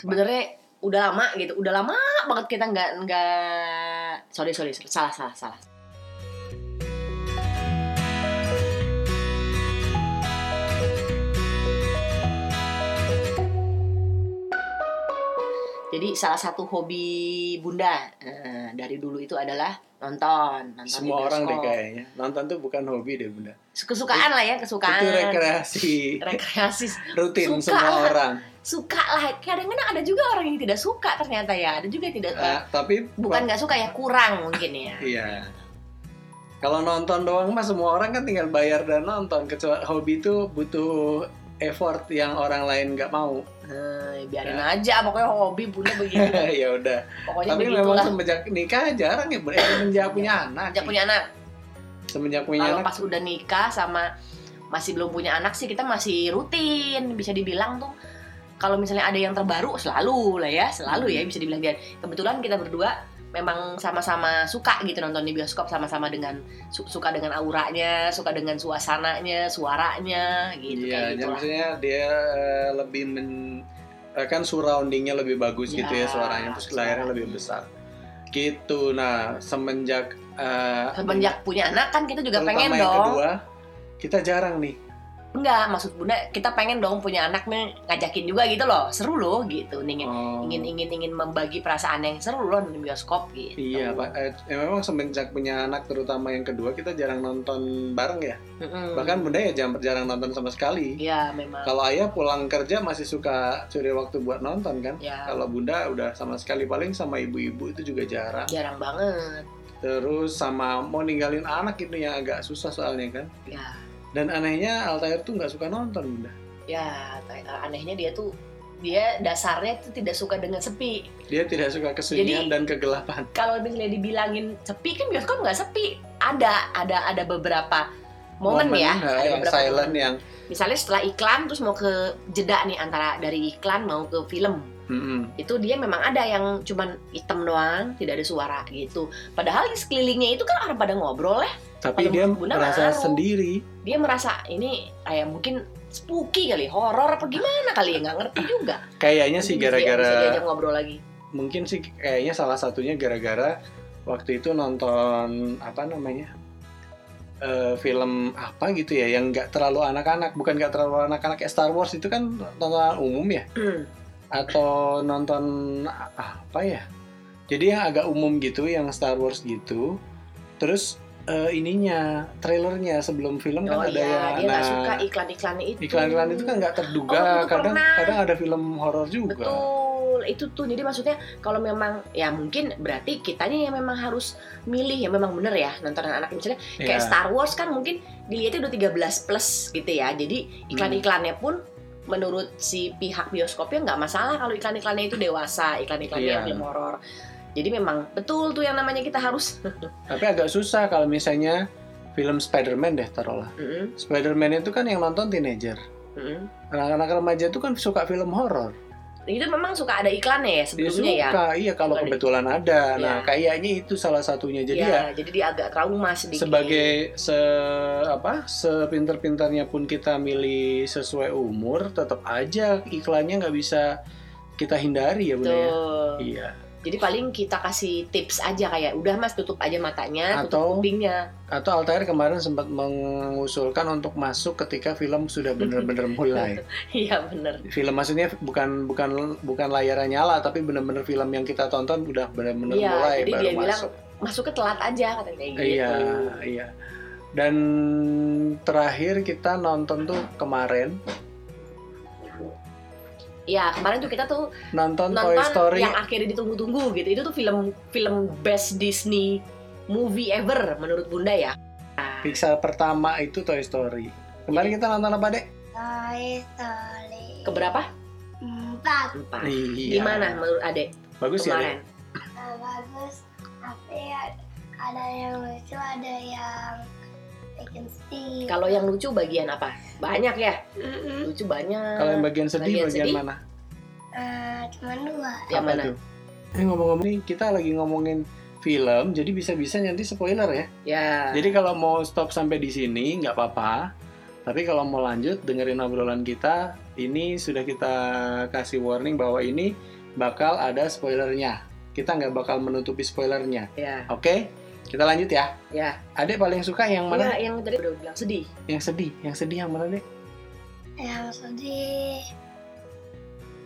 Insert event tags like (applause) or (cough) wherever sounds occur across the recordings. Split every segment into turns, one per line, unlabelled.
sebenarnya udah lama gitu udah lama banget kita nggak nggak sorry sorry salah salah salah. Jadi salah satu hobi bunda eh, dari dulu itu adalah nonton, nonton di
Semua orang deh kayaknya. Nonton tuh bukan hobi deh bunda.
Kesukaan lah ya, kesukaan.
Itu rekreasi
Rekreasi.
rutin
Suka
semua
lah.
orang.
Suka lah. Kadang-kadang ada juga orang yang tidak suka ternyata ya. Ada juga yang tidak
Ah, tapi
bukan nggak suka ya, kurang mungkin ya. (laughs)
Iya. Kalau nonton doang mah semua orang kan tinggal bayar dan nonton. Kecuali hobi itu butuh effort yang orang lain nggak mau.
Eh, biarin aja pokoknya hobi bunda (laughs) begitu.
ya udah.
Pokoknya
Tapi memang
begitulah.
semenjak nikah jarang ya. Eh, semenjak punya anak.
Sejak punya anak.
Semenjak punya
Kalau
anak.
pas udah nikah sama masih belum punya anak sih kita masih rutin bisa dibilang tuh kalau misalnya ada yang terbaru selalu lah ya selalu
Hmm.
ya bisa dibilang dan kebetulan kita berdua memang sama-sama suka gitu nonton di bioskop sama-sama dengan su- suka dengan auranya suka dengan suasananya suaranya gitu
Iya,
kayak gitu
ya, maksudnya dia eh, lebih men eh, kan surroundingnya lebih bagus gitu
Ya,
ya suaranya terus layarnya lebih besar. Gitu. Nah, semenjak eh,
semenjak punya anak kan kita juga pengen
yang
dong
kedua, kita jarang nih
enggak maksud bunda kita pengen dong punya anak nih ngajakin juga gitu loh seru loh gitu ingin
Oh.
ingin ingin ingin membagi perasaan yang seru loh di bioskop gitu
Iya, Pak. Eh, ya memang semenjak punya anak terutama yang kedua kita jarang nonton bareng ya.
Mm-mm.
Bahkan Bunda ya jarang, jarang nonton sama sekali.
Iya memang.
Kalau ayah pulang kerja masih suka curi waktu buat nonton kan.
Ya
Kalau Bunda udah sama sekali paling sama ibu-ibu itu juga jarang.
jarang banget.
Terus sama mau ninggalin anak itu yang agak susah soalnya kan.
Ya
Dan anehnya Altair tuh nggak suka nonton Bunda.
ya t- anehnya dia tuh dia dasarnya tuh tidak suka dengan sepi.
Dia tidak suka kesunyian
Jadi-
dan kegelapan. (laughs)
Kalau misalnya dibilangin sepi kan bioskop nggak sepi. Ada ada ada beberapa momen, ya.
eh,
Ada
yang
beberapa
silent
momen.
yang
Misalnya setelah iklan terus mau ke jeda nih antara dari iklan mau ke film.
Mm-mm.
itu dia memang ada yang cuman hitam doang tidak ada suara gitu padahal di sekelilingnya itu kan orang pada ngobrol ya
tapi
Kalau
dia
Bunda
merasa sendiri.
dia merasa ini kayak mungkin spooky kali horor apa gimana kali ya nggak ngerti juga.
Kayaknya sih
Nanti bisa- bisa
gara-gara
ngobrol lagi.
mungkin sih kayaknya salah satunya gara-gara waktu itu nonton apa namanya eh, film apa gitu ya yang nggak terlalu anak-anak bukan nggak terlalu anak-anak kayak Star Wars itu kan tontonan umum ya? Atau nonton apa ya? Jadi yang agak umum gitu yang Star Wars gitu. Terus eh, ininya trailernya sebelum film kan
oh
ada
iya
yang
dia
nah,
suka iklan-iklannya itu.
iklan-iklan itu kan nggak terduga.
Oh,
kadang
pernah.
kadang ada film horor juga.
Betul itu tuh. Jadi maksudnya kalau memang ya mungkin berarti kitanya yang memang harus milih yang memang bener ya nonton anak. Misalnya kayak
Ya.
Star Wars kan mungkin dilihatnya udah 13 plus gitu ya. Jadi iklan-iklannya pun menurut si pihak bioskopnya nggak masalah kalau iklan-iklannya itu dewasa. Iklan-iklannya yang film horor jadi memang betul tuh yang namanya kita harus. (laughs)
Tapi agak susah kalau misalnya film Spider-Man deh taruhlah.
Mm-mm,
Spider-Man itu kan yang nonton teenager.
Mm-mm.
anak-anak remaja itu kan suka film horor.
Itu memang suka ada iklannya ya
dia
sebelumnya ya?
suka iya kalau
Suka ada
kebetulan ada. Nah
Iya.
kayaknya itu salah satunya. Jadi ya,
ya, jadi dia agak trauma sedikit.
sebagai se apa sepinter-pintarnya pun kita milih sesuai umur tetap aja iklannya nggak bisa kita hindari ya bunda ya? Iya
Jadi paling kita kasih tips aja kayak udah mas tutup aja matanya,
Atau-
tutup kupingnya.
atau Altair kemarin sempat mengusulkan untuk masuk ketika film sudah benar-benar (laughs) mulai
Iya bener.
film maksudnya bukan bukan bukan layarnya nyala tapi benar-benar film yang kita tonton udah benar-benar
Iya,
mulai
jadi
baru
dia bilang,
masuk
Masuknya telat aja katanya gitu.
iya iya dan terakhir kita nonton tuh kemarin
Iya kemarin tuh kita tuh
nonton,
nonton
Toy Story
yang akhirnya ditunggu-tunggu gitu. Itu tuh film film best Disney movie ever menurut Bunda ya.
Pixar pertama itu Toy Story kemarin kita nonton apa dek
Toy Story
Keberapa?
empat
Empat.
iya
Gimana menurut Adek
bagus ya
kemarin?
dek
Nah, bagus tapi ad- ada yang lucu ada yang
Kalau yang lucu bagian apa? Banyak ya?
Mm-mm.
Lucu banyak.
kalau yang bagian sedih
Bagian
bagian,
sedih?
mana
Eh, cuma dua
Yang
Apa
mana?
tuh? Eh ngomong-ngomong nih kita lagi ngomongin film, jadi bisa-bisa nanti spoiler ya.
Ya.
Jadi kalau mau stop sampai di sini nggak apa-apa. Tapi kalau mau lanjut dengerin obrolan kita, ini sudah kita kasih warning bahwa ini bakal ada spoilernya. Kita nggak bakal menutupi spoilernya.
Ya,
Oke, kita lanjut ya.
ya.
Adek paling suka yang mana?
Iya, yang tadi udah bilang sedih.
Yang sedih, yang sedih yang mana dek?
Yang sedih.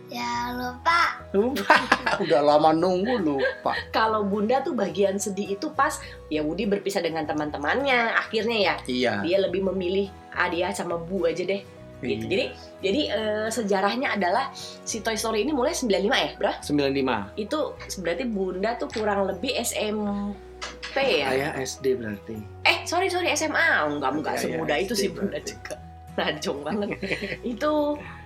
Ya lupa.
Lupa, (laughs) udah lama nunggu lupa.
Kalau Bunda tuh bagian sedih itu pas ya Woody berpisah dengan teman-temannya. Akhirnya ya
Iya.
dia lebih memilih ah dia sama Bu aja deh. Gitu.
Iya.
Jadi jadi eh, sejarahnya adalah si Toy Story ini mulai 95 ya, Bro?
95.
Itu berarti Bunda tuh kurang lebih SMP ya?
Ayah SD berarti.
Eh, sorry sorry SMA. Oh, enggak enggak semudah itu sih Bunda juga. (laughs) Najong banget. (laughs) itu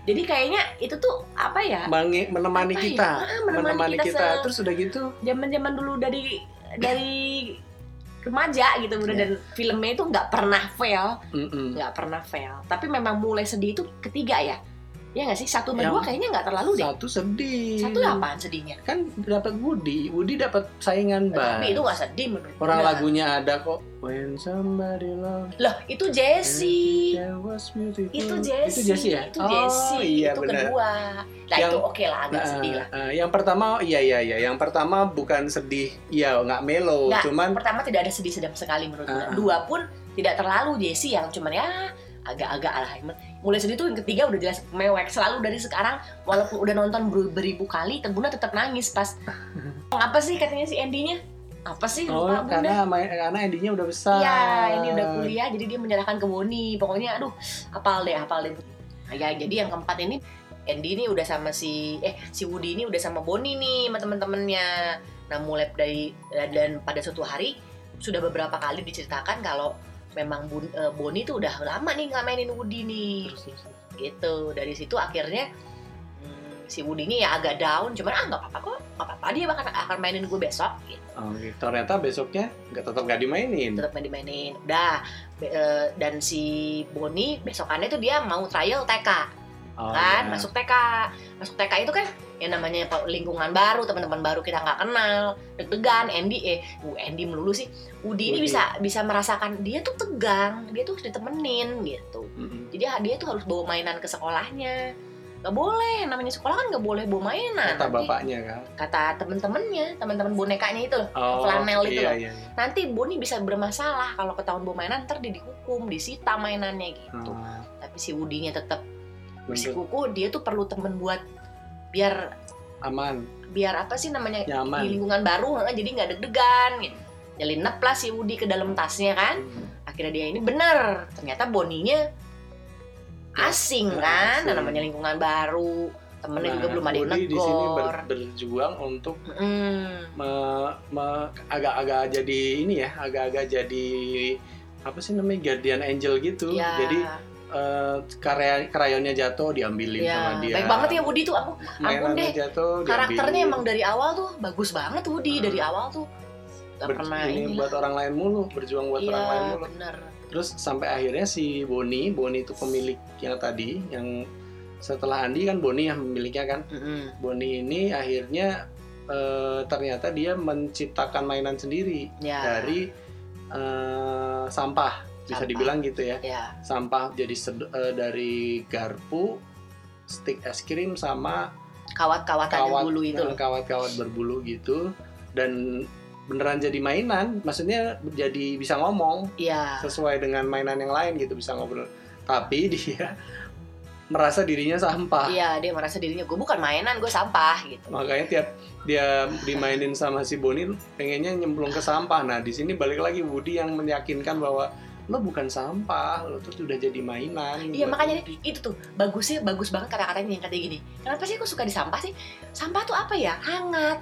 jadi kayaknya itu tuh apa ya?
Menemani
Apa ya?
kita,
Ah,
menemani, kita.
se-
Terus udah gitu,
zaman-zaman dulu dari dari remaja gitu Bunda
Iya.
dan filmnya itu nggak pernah fail, nggak pernah fail. Tapi memang mulai sedih itu ketiga ya. Ya nggak sih? Satu sama
Yang
dua kayaknya nggak terlalu deh.
satu sedih.
Satu apaan sedihnya?
Kan dapat Woody, Woody dapat saingan Buzz.
Tapi itu nggak sedih menurut
Orang lagunya ada kok. When somebody loves
Loh, itu
beautiful.
Itu Jessie.
Itu Jessie ya?
Itu
oh,
Jessie.
iya
itu
benar.
kedua. Nah,
Yang-
itu oke lah agak
Nah,
sedih lah.
eh, yang pertama, iya iya iya. Yang pertama bukan sedih, iya nggak melo,
Nggak,
cuman
pertama tidak ada sedih-sedih sekali menurut Bunda.
Ah.
Dua pun tidak terlalu Jessie yang cuman ya agak-agak lah. Mulai sedih tuh yang ketiga udah jelas mewek selalu dari sekarang walaupun udah nonton ber- beribu kali Bunda tetap nangis pas (laughs) apa sih katanya si Andy-nya? Apa sih
oh
lupa Bunda?
karena main- karena endingnya udah besar.
Iya, ini udah kuliah jadi dia menyerahkan ke Boni. Pokoknya aduh, apal deh, apal deh. Nah, ya, jadi yang keempat ini Andy ini udah sama si eh si Woody ini udah sama Boni nih sama temen-temennya. Nah, mulai dari dan pada suatu hari sudah beberapa kali diceritakan kalau memang Bun- eh, Boni tuh udah lama nih nggak mainin Woody nih.
Terus, terus.
Gitu. Dari situ akhirnya hmm, si Woody ini ya agak down, cuman ah nggak apa-apa kok, nggak apa-apa dia bakal akan mainin gue besok. Gitu.
Oh, gitu. Ternyata besoknya nggak tetap nggak dimainin.
tetap main dimainin udah be- eh, dan si Boni besokannya tuh dia mau trial TK
Oh,
kan
iya.
masuk TK masuk TK itu kan yang namanya lingkungan baru teman-teman baru kita nggak kenal deg-degan Andy eh uh, Andy melulu sih Udi ini bisa bisa merasakan dia tuh tegang dia tuh harus ditemenin gitu
Mm-mm.
jadi dia tuh harus bawa mainan ke sekolahnya nggak boleh namanya sekolah kan nggak boleh bawa mainan
Kata
Nanti
bapaknya kan.
kata temen-temennya teman-teman bonekanya itu loh
Oh,
flanel itu
iya,
loh.
iya, iya.
nanti Boni bisa bermasalah kalau ketahuan bawa mainan ntar dia dihukum disita mainannya gitu
Oh,
tapi si Wudinya tetap bersikuku dia tuh perlu temen buat biar
aman.
biar apa sih namanya
Nyaman.
di lingkungan baru heeh, jadi nggak deg-degan gitu. nyelinap lah si Wudi ke dalam tasnya kan akhirnya dia ini bener ternyata Boninya asing
Ya,
kan
asing.
namanya lingkungan baru temennya juga
Nah,
belum ada yang
Woody di sini ber-
negor
berjuang untuk
Mm,
me- me- agak-agak jadi ini ya, agak-agak jadi apa sih namanya guardian angel gitu.
ya,
Jadi eh, karya krayonnya jatuh diambilin
ya.
sama dia.
baik banget ya Wudi tuh aku
Mainannya
deh.
jatuh
karakternya
diambilin.
emang dari awal tuh bagus banget Wudi
Hmm.
dari awal tuh gak
Ber-
pernah
ini buat orang lain mulu, berjuang buat orang lain mulu.
bener
Terus sampai akhirnya si Boni, Boni itu pemilik yang tadi, yang setelah Andi kan Boni yang pemiliknya kan.
Mm-mm.
Boni ini akhirnya eh, ternyata dia menciptakan mainan sendiri
ya
dari eh, sampah, bisa
Sampah.
dibilang gitu ya.
ya
Sampah jadi sed- eh, dari garpu, stick es krim sama
kawat-kawatan yang
kawat
bulu itu
eh, kawat-kawat berbulu gitu dan beneran jadi mainan, maksudnya jadi bisa ngomong
iya
sesuai dengan mainan yang lain gitu bisa ngobrol. Tapi (laughs) dia merasa dirinya sampah.
iya dia merasa dirinya gue bukan mainan gue sampah gitu
Makanya tiap dia dimainin sama si Boni pengennya nyemplung ke sampah. Nah, di sini balik lagi Budi yang meyakinkan bahwa lo bukan sampah, lo tuh udah jadi mainan.
Iya makanya
Woody."
itu tuh bagusnya bagus banget kata-katanya yang katanya gini. Kenapa sih aku suka di sampah sih? Sampah tuh apa ya? Hangat,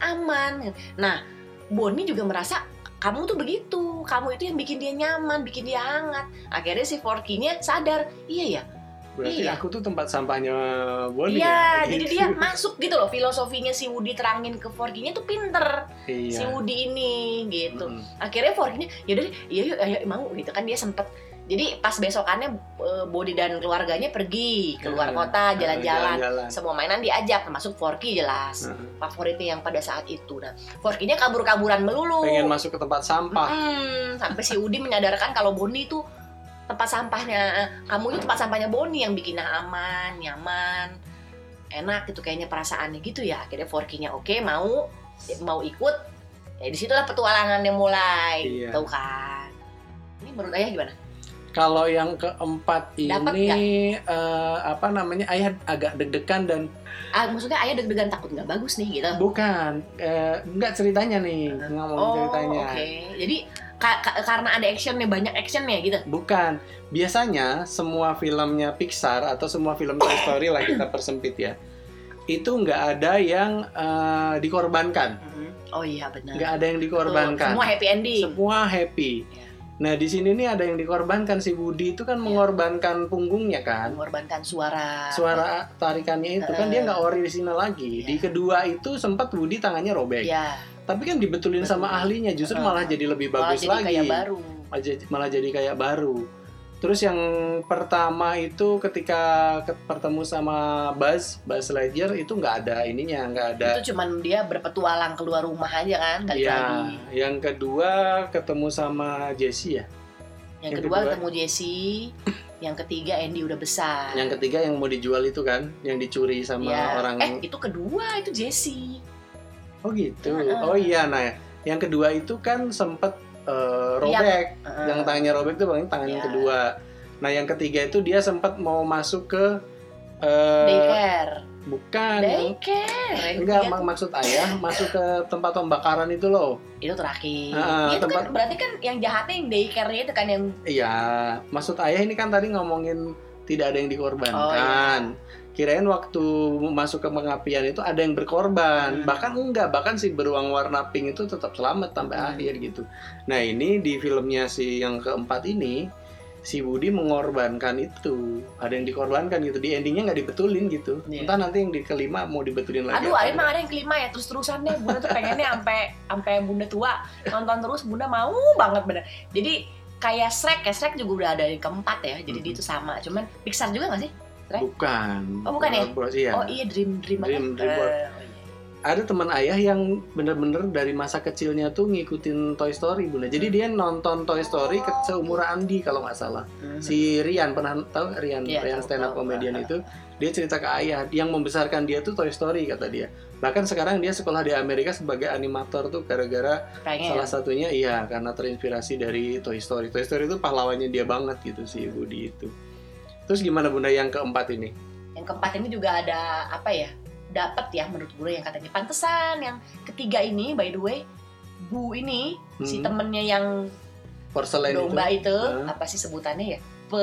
aman. Nah, Boni juga merasa kamu tuh begitu. Kamu itu yang bikin dia nyaman, bikin dia hangat. Akhirnya si Forky-nya sadar, iya ya.
Berarti
iya.
aku tuh tempat sampahnya Boni
Iya,
ya?
jadi
Gitu.
dia masuk gitu loh filosofinya si Woody terangin ke Forky-nya tuh pinter. Si
Iya.
Woody ini gitu.
Mm-mm.
akhirnya Forky-nya ya udah deh, iya yuk ayo mau gitu kan dia sempet jadi pas besokannya eh, Bodi dan keluarganya pergi keluar
Hmm,
kota jalan-jalan
Jalan-jalan.
semua mainan diajak termasuk Forky jelas
Heeh.
favoritnya yang pada saat itu nah Forky-nya kabur-kaburan melulu
Pengen masuk ke tempat sampah.
Hmm, sampai si Udi menyadarkan kalau Boni itu tempat sampahnya kamu itu tempat sampahnya Boni yang bikin aman, nyaman, enak gitu kayaknya perasaannya gitu ya. Akhirnya Forky-nya oke mau mau ikut. Ya di situlah petualangannya mulai,
Iya.
tuh kan. Ini menurut ayah gimana?
Kalau yang keempat
Dapat
ini eh, apa namanya? Ayah agak deg-degan dan
Ah, maksudnya ayah deg-degan takut nggak bagus nih gitu.
bukan eh, enggak ceritanya nih, ngomong
Oh,
ceritanya.
oke. Jadi ka- ka- karena ada actionnya banyak actionnya gitu.
Bukan. Biasanya semua filmnya Pixar atau semua film Toy Story lah kita persempit ya. Itu nggak ada yang eh, dikorbankan.
Oh iya benar.
Nggak ada yang
Betul.
dikorbankan.
Semua happy ending.
Semua happy.
Iya.
Nah di sini nih ada yang dikorbankan si Woody itu kan
Iya.
mengorbankan punggungnya kan.
mengorbankan suara.
Suara tarikannya itu kan dia nggak original lagi.
Iya.
Di kedua itu sempat Woody tangannya robek.
Ya,
Tapi kan dibetulin
Betul.
sama ahlinya justru malah jadi lebih
malah
bagus
jadi
lagi.
kayak baru.
malah jadi, malah jadi kayak baru. Terus yang pertama itu ketika ke- bertemu sama Buzz, Buzz Lightyear itu nggak ada ininya, nggak ada.
Itu cuman dia berpetualang keluar rumah aja kan, balik
Iya.
lagi.
Yang kedua ketemu sama Jessie ya.
Yang,
yang
kedua
kedua-
ketemu Jessie, yang ketiga Andy udah besar.
Yang ketiga yang mau dijual itu kan, yang dicuri sama
Iya.
orang.
Eh, itu kedua itu Jessie.
Oh gitu.
Heeh.
Oh iya, nah yang kedua itu kan sempet eh, robek.
Heeh.
Yang tangannya robek itu paling tangan yang
Iya.
kedua. Nah yang ketiga itu dia sempat mau masuk ke eh,
Daycare.
bukan yang
Daycare. Yang
Enggak,
ketiga
mak maksud ayah masuk ke tempat pembakaran itu loh.
itu terakhir.
Ah,
itu kan
tempat-
berarti kan yang jahatnya yang daycare-nya itu kan yang
Iya, maksud ayah ini kan tadi ngomongin tidak ada yang dikorbankan.
Oh,
Kirain waktu masuk ke pengapian itu ada yang berkorban.
Hmm.
Bahkan enggak, bahkan si beruang warna pink itu tetap selamat sampai
Hmm.
akhir gitu. Nah, ini di filmnya si yang keempat ini si Budi mengorbankan itu. Ada yang dikorbankan gitu. Di endingnya nggak dibetulin gitu.
Iya.
Entah nanti yang di kelima mau dibetulin lagi.
Aduh, emang ada yang kelima ya terus terusan deh. Bunda tuh pengennya sampai sampai bunda tua nonton terus. Bunda mau banget bener. Jadi kayak Shrek ya Shrek juga udah ada yang keempat ya. Jadi
Mhm.
dia itu sama. Cuman Pixar juga gak sih? Shrek?
Bukan.
Oh, bukan ya?
Iya.
Oh iya Dream Dream?
Dream- Dreamworks.
Eh, oh iya.
ada teman ayah yang bener-bener dari masa kecilnya tuh ngikutin Toy Story bunda. Jadi dia nonton Toy Story ke seumuran Andi kalau nggak salah.
Mhm.
Si Rian pernah tahu Rian
Iya,
yang
tahu,
stand up comedian itu dia cerita ke ayah yang membesarkan dia tuh Toy Story kata dia. Bahkan sekarang dia sekolah di Amerika sebagai animator tuh gara-gara salah satunya iya karena terinspirasi dari Toy Story. Toy Story itu pahlawannya dia banget gitu si Woody itu. Terus gimana bunda yang keempat ini?
Yang keempat ini juga ada apa ya? Dapat ya menurut gue yang katanya pantesan. Yang ketiga ini by the way Bu ini si
Hmm.
temennya yang
Porcelain
domba
itu
itu, apa sih sebutannya ya? Pe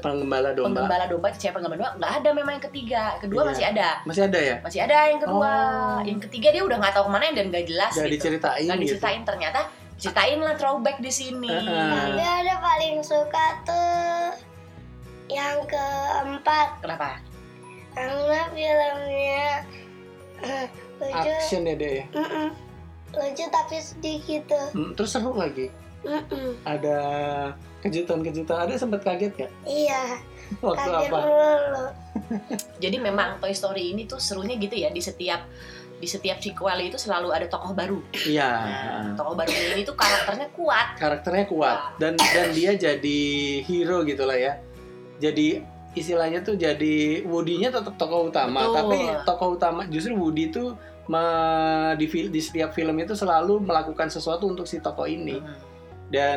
penggembala domba.
penggembala domba siapa penggembala domba nggak ada memang yang ketiga kedua
Iya.
masih ada
Masih ada ya?
masih ada yang kedua
Oh.
yang ketiga dia udah nggak tahu ke mana dan nggak jelas
Gak
gitu
diceritain
nggak
gitu.
diceritain ternyata ceritain lah throwback di sini
Heeh.
Tapi ada paling suka tuh yang keempat
kenapa
karena filmnya eh, lucu,
Action ya deh.
Mm-mm. lucu tapi sedih gitu.
Hmm, terus seru lagi.
Mm-mm.
Ada kejutan-kejutan. Ada sempat kaget gak?
Iya,
Waktu
kaget
apa?
mulu. (laughs)
jadi memang Toy Story ini tuh serunya gitu ya di setiap di setiap sequel itu selalu ada tokoh baru
Iya.
nah, tokoh baru ini tuh karakternya kuat
Karakternya kuat dan dan dia jadi hero gitu lah ya. Jadi istilahnya tuh jadi Woody-nya tetap tokoh utama,
Betul.
tapi tokoh utama justru Woody me- di, di setiap film itu selalu melakukan sesuatu untuk si tokoh ini.
Hmm.
Dan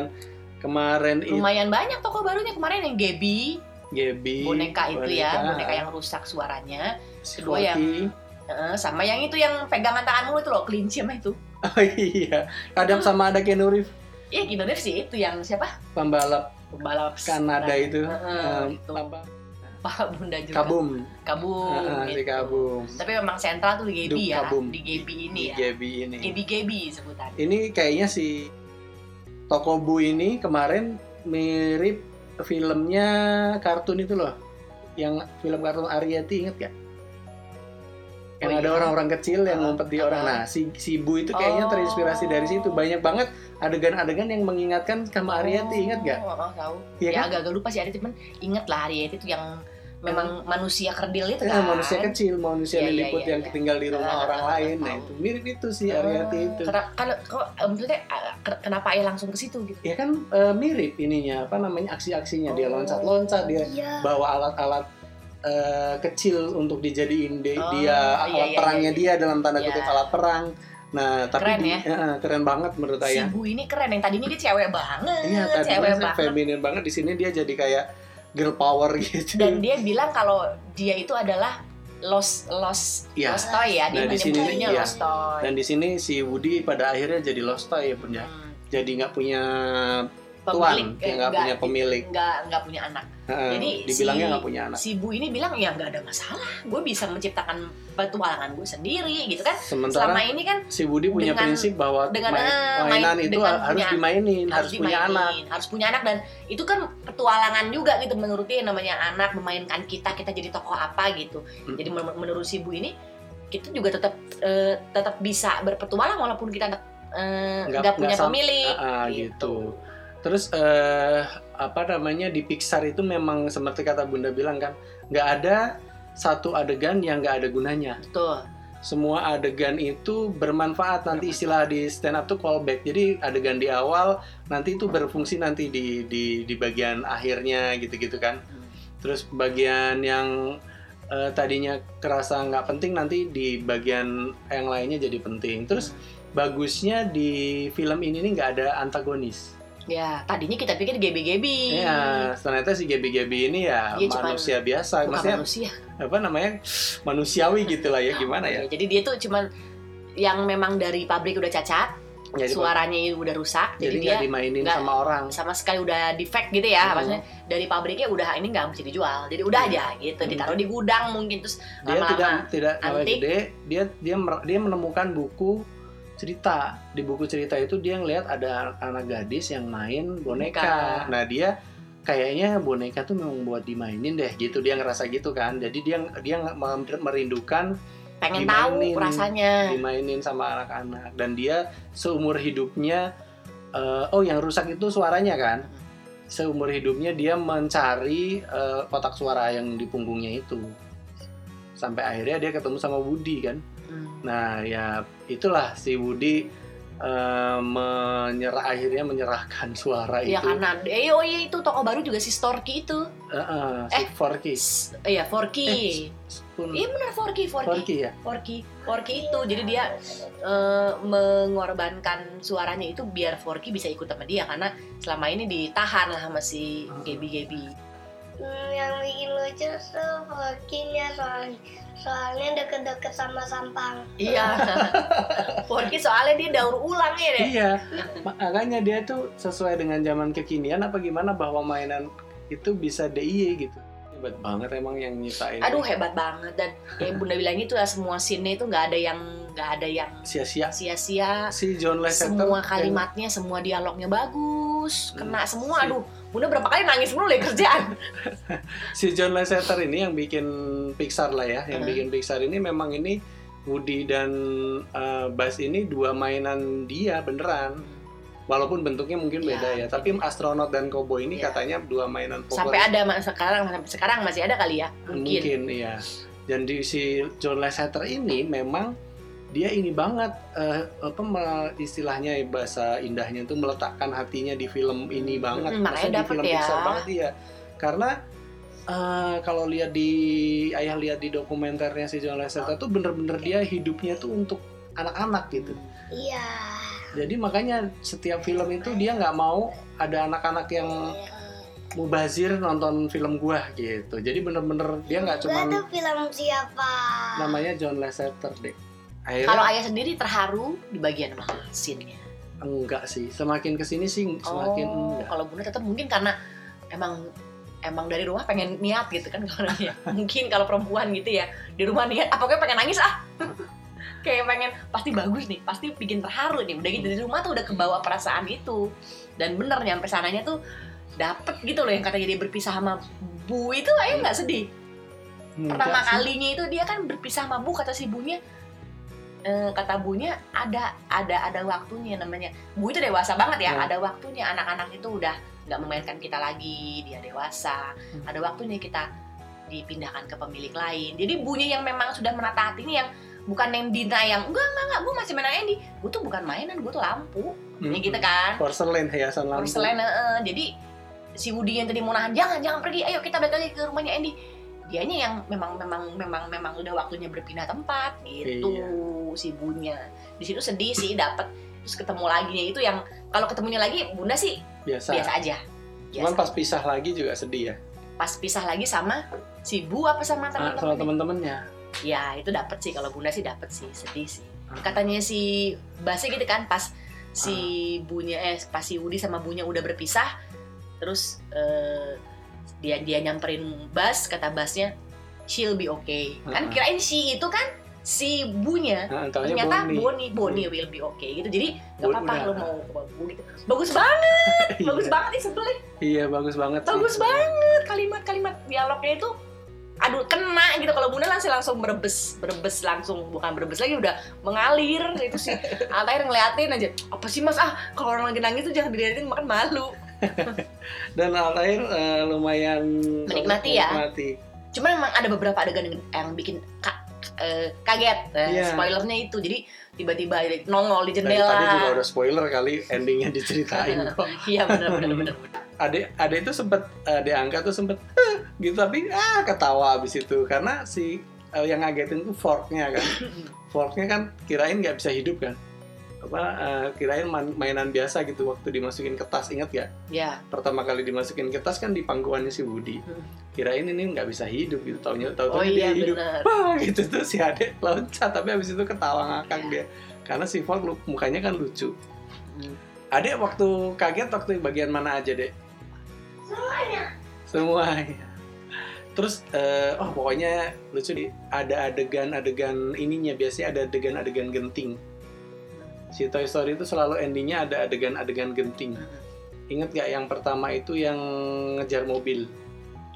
kemarin itu
lumayan banyak tokoh barunya kemarin yang Gaby
Gaby,
boneka itu ya
boneka,
yang rusak suaranya
si
kedua yang-. Heeh, sama yang itu yang pegangan tanganmu itu loh kelinci sama itu (laughs)
Oh iya, kadang sama ada Keanu Reeves
Iya, Keanu Reeves sih itu yang siapa?
pembalap
Pembalap
Kanada itu, apa? (laughs)
Pak Bunda juga.
Kabum,
Kabum.
Si
gitu.
Kabum.
Tapi memang sentral tuh di
Duke
ya.
Kabum.
Di Gaby ini
Di
ya.
Gaby ini.
Gaby Gaby sebutan.
Ini kayaknya si Tokobu ini kemarin mirip filmnya kartun itu loh, yang film kartun Ariety inget gak? Yang
Oh,
ada
iya.
orang-orang kecil yang ngumpet di orang. Nah, si si Bu itu kayaknya
Oh.
terinspirasi dari situ. Banyak banget adegan-adegan yang mengingatkan sama Ariety, inget gak?
Oh, oh, tahu.
Iya
ya
kan?
agak-agak lupa sih Ariety, cuman inget lah Ariety itu yang memang manusia kerdil itu
Ya,
kan
manusia kecil, manusia
Iya, iya,
liliput
iya,
yang
iya.
tinggal di rumah
Ah,
orang
ah,
lain.
ah,
Nah,
ah.
itu mirip itu sih
Oh,
Ariati itu.
Kenapa, kalau kok eh, maksudnya eh, ke- kenapa ayah langsung ke situ gitu?
Ya kan eh, mirip ininya apa namanya aksi-aksinya dia
Oh.
loncat-loncat dia
Iya.
bawa alat-alat eh, kecil untuk dijadiin de-
Oh,
dia
iya,
alat
iya,
perangnya
iya,
dia dalam tanda
Iya.
kutip alat perang. Nah, tapi
Keren
di-
ya?
eh, keren banget menurut
Si
ayah.
Bu ini keren yang tadinya dia cewek banget,
Iya,
cewek banget.
feminin banget di sini dia jadi kayak girl power (laughs) gitu.
Dan dia bilang kalau dia itu adalah lost lost
Iya.
lost toy ya, dia
Nah, di sini iya.
lost toy.
Dan di sini si Woody pada akhirnya jadi lost toy ya punya.
Hmm.
Jadi nggak punya
Pemilik,
tuan, dia nggak
eh,
punya pemilik.
nggak nggak punya anak.
Heeh,
Jadi
dibilangnya
si-
nggak punya anak.
Si Bu ini bilang ya nggak ada masalah, gue bisa menciptakan petualangan gue sendiri gitu kan.
Sementara
Selama ini kan
si Woody punya
dengan-
prinsip bahwa
dengan,
main-
eh, main-
mainan itu
dengan
harus
punya-
dimainin, harus, punya
dimainin,
anak.
harus punya anak dan itu kan petualangan juga gitu menurut dia namanya anak memainkan kita kita jadi tokoh apa gitu.
Hmm.
Jadi men- menurut si Bu ini kita juga tetap eh, tetap bisa berpetualang walaupun kita nggak eh,
Nggak-
nggak punya
nggak
pemilik
Ah, ah, gitu. Terus eh, apa namanya di Pixar itu memang seperti kata Bunda bilang kan, nggak ada satu adegan yang nggak ada gunanya.
Betul.
Semua adegan itu bermanfaat. Nanti istilah di stand up tuh callback. Jadi adegan di awal nanti itu berfungsi nanti di di di bagian akhirnya gitu-gitu kan. Terus bagian yang eh, tadinya kerasa nggak penting nanti di bagian yang lainnya jadi penting. Terus bagusnya di film ini nih nggak ada antagonis.
Ya, tadinya kita pikir gebi-gebi.
Ya, ternyata si Gaby Gaby ini ya
Dia cuman-
manusia biasa,
Bukan
maksudnya
manusia.
apa namanya manusiawi gitu lah ya gimana ya?
Jadi dia tuh cuman yang memang dari pabrik udah cacat,
Jadi,
suaranya udah rusak,
jadi
jadi, dia
dimainin
nggak-
sama orang.
sama sekali udah defect gitu ya,
Hmm.
maksudnya dari pabriknya udah ini nggak mesti dijual, jadi udah aja gitu,
Hmm.
ditaruh di gudang mungkin terus
Dia
lama-lama
tidak tidak awet
antik.
gede, dia dia dia menemukan buku cerita. Di buku cerita itu dia ngelihat ada anak gadis yang main boneka.
Boneka.
Nah, dia kayaknya boneka tuh memang buat dimainin deh gitu. Dia ngerasa gitu kan. Jadi dia dia merindukan
pengen
dimainin.
tahu rasanya.
dimainin sama anak-anak dan dia seumur hidupnya eh, oh yang rusak itu suaranya kan seumur hidupnya dia mencari eh, kotak suara yang di punggungnya itu sampai akhirnya dia ketemu sama Woody kan
Hmm.
nah ya itulah si Woody eh, menyerah akhirnya menyerahkan (laughs) suara
Iya
itu
karena eh oh iya itu toko baru juga si Storky itu.
Eh, eh, si
Eh,
Forky
Iya, Forky.
Spoon-
Iya benar Forky, Forky.
Forky ya
Forky, Forky itu jadi dia eh, mengorbankan suaranya itu biar Forky bisa ikut sama dia karena selama ini ditahan lah sama si. Gaby Gaby.
Hmm, yang bikin lucu tuh Forky-nya soalnya soalnya deket-deket sama sampang.
Iya. (laughs) Forky soalnya dia daur ulang ya deh.
Iya, makanya dia tuh sesuai dengan zaman kekinian apa gimana bahwa mainan itu bisa DIY gitu. Hebat banget emang yang nyiptain.
Aduh hebat banget dan kayak Bunda bilang itu ya semua scene itu nggak ada yang nggak ada yang
sia-sia.
sia-sia.
Si John Lasseter
Semua
yang-
kalimatnya, semua dialognya bagus, kena
Hmm.
semua.
Si-
Aduh, Bunda berapa kali nangis mulu ya kerjaan. (laughs)
si John Lasseter ini yang bikin Pixar lah ya, yang bikin Pixar ini memang ini Woody dan uh, Buzz ini dua mainan dia beneran. Walaupun bentuknya mungkin
Iya,
beda ya, tapi astronot dan cowboy ini
Iya.
katanya dua mainan
Sampai
favorit.
ada mas- sekarang sampai sekarang masih ada kali ya? Mungkin.
mungkin iya dan di si John Lasseter ini memang dia ini banget eh, apa istilahnya bahasa indahnya itu meletakkan hatinya di film ini banget
Mm, makanya
Maksudnya di film
ya.
Pixar banget dia karena eh, kalau lihat di ayah lihat di dokumenternya si John Lasseter tuh bener-bener dia hidupnya tuh untuk anak-anak gitu
Iya.
jadi makanya setiap film itu dia nggak mau ada anak-anak yang mubazir nonton film gua gitu jadi bener-bener dia nggak
Itu
cuman
tuh film siapa?
namanya John Lasseter deh. Akhirnya
Kalau ayah sendiri terharu di bagian mana scene-nya?
enggak sih, semakin ke sini sih semakin
oh,
enggak.
kalau Bunda tetap mungkin karena emang emang dari rumah pengen niat gitu kan kalau (laughs) mungkin kalau perempuan gitu ya di rumah niat apa pokoknya pengen nangis ah. (laughs) Kayak pengen pasti bagus nih pasti bikin terharu nih. Udah gitu di rumah tuh udah kebawa perasaan itu. Dan bener nyampe sananya tuh dapet gitu loh yang katanya dia berpisah sama bu. Itu ayah nggak sedih? Pertama kalinya itu dia kan berpisah sama bu kata si bunya eh, kata bunya ada ada ada waktunya namanya bu itu dewasa banget ya
Hmm.
ada waktunya anak-anak itu udah nggak memainkan kita lagi dia dewasa
Hmm.
ada waktunya kita dipindahkan ke pemilik lain. Jadi Bunya yang memang sudah menata hati ini yang bukan yang Dina yang enggak enggak enggak gue masih main Andy. Gue tuh bukan mainan, gue tuh lampu.
Hmm.
Ya gitu kan.
Porcelain hiasan lampu.
Porcelain, eh, jadi si Woody yang tadi mau nahan jangan jangan pergi ayo kita balik lagi ke rumahnya Andy dianya yang memang memang memang memang udah waktunya berpindah tempat gitu
Iya.
Si Bunya di situ sedih sih dapat terus ketemu lagi. Itu yang kalau ketemunya lagi Bunda sih
Biasa.
biasa aja.
Cuman
Biasa.
pas pisah lagi juga sedih ya.
pas pisah lagi sama si Bu apa sama
Ah, sama
teman-teman
temen-temennya.
ya itu dapat sih. Kalau Bunda sih dapat sih. Sedih sih. Katanya si Basi gitu kan pas si Bunya eh pas si Woody sama Bunya udah berpisah terus eh, dia dia nyamperin Bas kata Basnya she'll be okay. Kan kirain si itu kan si Bunya
Nah, taunya
ternyata
Bonnie.
Bonnie Bonnie will be okay gitu jadi nggak apa-apa lo mau ke Bu gitu bagus banget (laughs)
Iya.
bagus banget nih sebelum
Iya, bagus banget. sih.
bagus banget kalimat-kalimat dialognya itu aduh kena gitu kalau bunda langsung langsung berebes berebes langsung bukan berebes lagi udah mengalir itu sih (laughs) Altair ngeliatin aja apa sih mas ah kalau orang lagi nangis tuh jangan diliatin makan malu (laughs)
Dan Altair eh, lumayan
Menikmati ya.
menikmati.
cuma memang ada beberapa adegan yang, bikin ka- eh, kaget Eh,
Iya.
spoilernya itu jadi tiba-tiba nongol di
Dari
jendela
tadi juga udah spoiler kali endingnya diceritain (laughs) kok.
iya benar benar benar
Ade, Ade itu sempet eh, diangkat tuh sempet gitu tapi ah ketawa abis itu karena si eh, yang ngagetin tuh forknya kan. (laughs) Forknya kan kirain nggak bisa hidup kan. Apa eh, kirain man- mainan biasa gitu waktu dimasukin ke tas inget gak?
ya
Pertama kali dimasukin ke tas kan di pangkuannya si Budi.
Hmm.
Kirain ini nggak bisa hidup gitu taunya tahu
oh
dia
iya
hidup.
benar
Wah gitu tuh si Ade loncat tapi abis itu ketawa ngakak
Iya.
dia. Karena si Fork lu- mukanya kan lucu.
Hmm.
Adek waktu kaget waktu bagian mana aja dek?
Semuanya.
Semuanya. Terus eh, oh pokoknya lucu nih ada adegan-adegan ininya biasanya ada adegan-adegan genting. Si Toy Story itu selalu endingnya ada adegan-adegan genting. Ingat gak yang pertama itu yang ngejar mobil?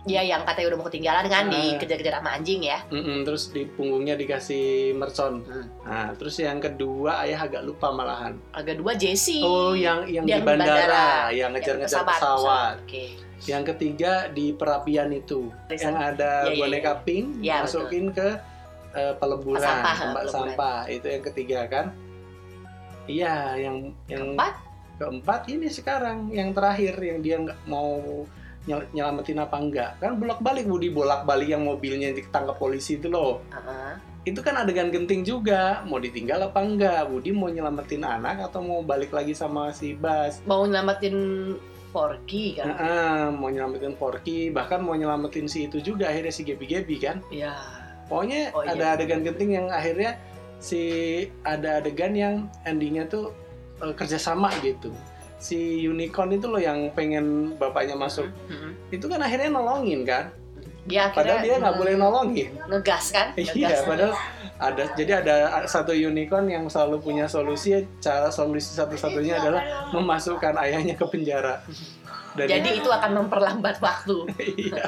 Iya yang katanya udah mau ketinggalan kan
Ah.
dikejar-kejar sama anjing ya
Mm-mm, terus di punggungnya dikasih mercon.
Hmm.
Nah, terus yang kedua ayah agak lupa malahan.
agak dua Jesse
Oh, yang yang di
di
bandara,
bandara.
yang ngejar-ngejar
Yang
pesawat.
Oke.
Yang ketiga di perapian itu, yang ada
iya,
boneka pink
Iya,
masukin ke eh, peleburan,
Tempat sampah,
tempat sampah. Itu yang ketiga kan? Iya, yang yang
Keempat?
keempat ini sekarang yang terakhir yang dia nggak mau nyel- nyelamatin apa enggak kan bolak balik Budi bolak balik yang mobilnya ditangkap polisi itu loh
Heeh.
itu kan adegan genting juga mau ditinggal apa enggak Budi mau nyelamatin anak atau mau balik lagi sama si Bas
mau nyelamatin Forky kan
Heeh, mau nyelamatin Porky bahkan mau nyelamatin si itu juga akhirnya si Gebi Gebi kan
Iya.
pokoknya
Oh, iya.
ada adegan genting yang akhirnya si ada adegan yang endingnya tuh eh, kerjasama gitu. Si unicorn itu loh yang pengen bapaknya masuk.
Mm-mm.
itu kan akhirnya nolongin kan?
Dia
padahal dia nggak boleh nolongin.
ngegas kan? (laughs)
Iya
Ngegas.
padahal ada jadi ada satu unicorn yang selalu punya solusi. Cara solusi satu-satunya adalah memasukkan ayahnya ke penjara. Dan
jadi itu akan memperlambat waktu. (laughs)
Iya.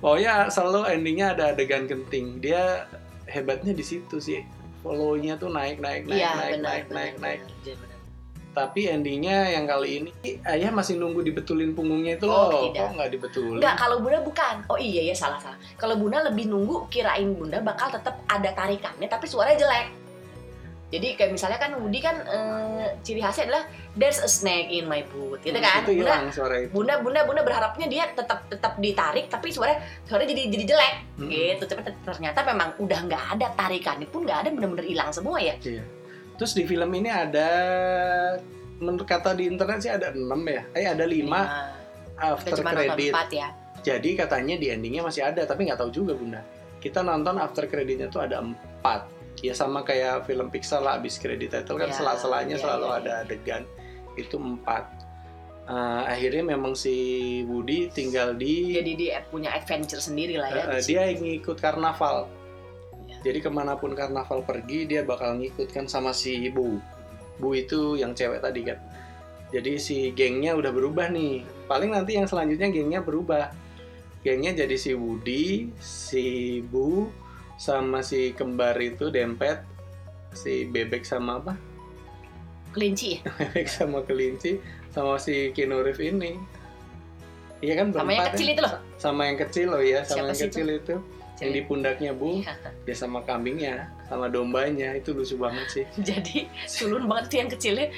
Pokoknya selalu endingnya ada adegan genting. Dia hebatnya di situ sih follow-nya tuh naik naik naik
iya
naik
benar
naik
benar,
naik naik
benar, benar.
tapi endingnya yang kali ini ayah masih nunggu dibetulin punggungnya itu
Oh,
loh
tidak.
kok nggak dibetulin
Enggak, kalau Bunda bukan. Oh iya ya salah salah. Kalau Bunda lebih nunggu kirain Bunda bakal tetap ada tarikannya tapi suaranya jelek. Jadi kayak misalnya kan Woody kan eh, ciri khasnya adalah there's a snake in my boot, gitu kan?
itu
Bunda,
suara itu
Bunda, Bunda, Bunda berharapnya dia tetap tetap ditarik tapi suara suaranya jadi jadi jelek
Mm-mm.
gitu. Tapi ternyata memang udah nggak ada tarikannya pun nggak ada bener-bener hilang semua ya.
Iya. Terus di film ini ada menurut kata di internet sih ada 6 ya. Eh ada 5
Lima. Kita
after
cuma
credit.
empat ya.
Jadi katanya di endingnya masih ada tapi nggak tahu juga Bunda. Kita nonton after creditnya tuh ada 4. Ya sama kayak film Pixar lah abis credit title kan
Ya,
sela-selanya
ya,
selalu
ya,
ada
ya.
adegan. Itu 4. Eh, akhirnya memang si Woody tinggal di
Jadi dia punya adventure sendiri lah ya. Di
dia ngikut karnaval.
Ya.
Jadi ke mana pun karnaval pergi dia bakal ngikut kan sama si Bu. Bu itu yang cewek tadi kan. Jadi si gengnya udah berubah nih. Paling nanti yang selanjutnya gengnya berubah. Gengnya jadi si Woody, si Bu, sama si kembar itu dempet, si bebek sama apa?
kelinci ya. (laughs)
Bebek sama kelinci, sama si Reeves ini. Iya kan
Sama yang kecil
ya?
itu loh.
Sama yang kecil loh ya, sama
Siapa
yang kecil itu. Yang di pundaknya Bu,
Iya.
ya sama kambingnya, sama dombanya itu lucu banget sih. (laughs)
Jadi sulun banget tuh yang kecilnya.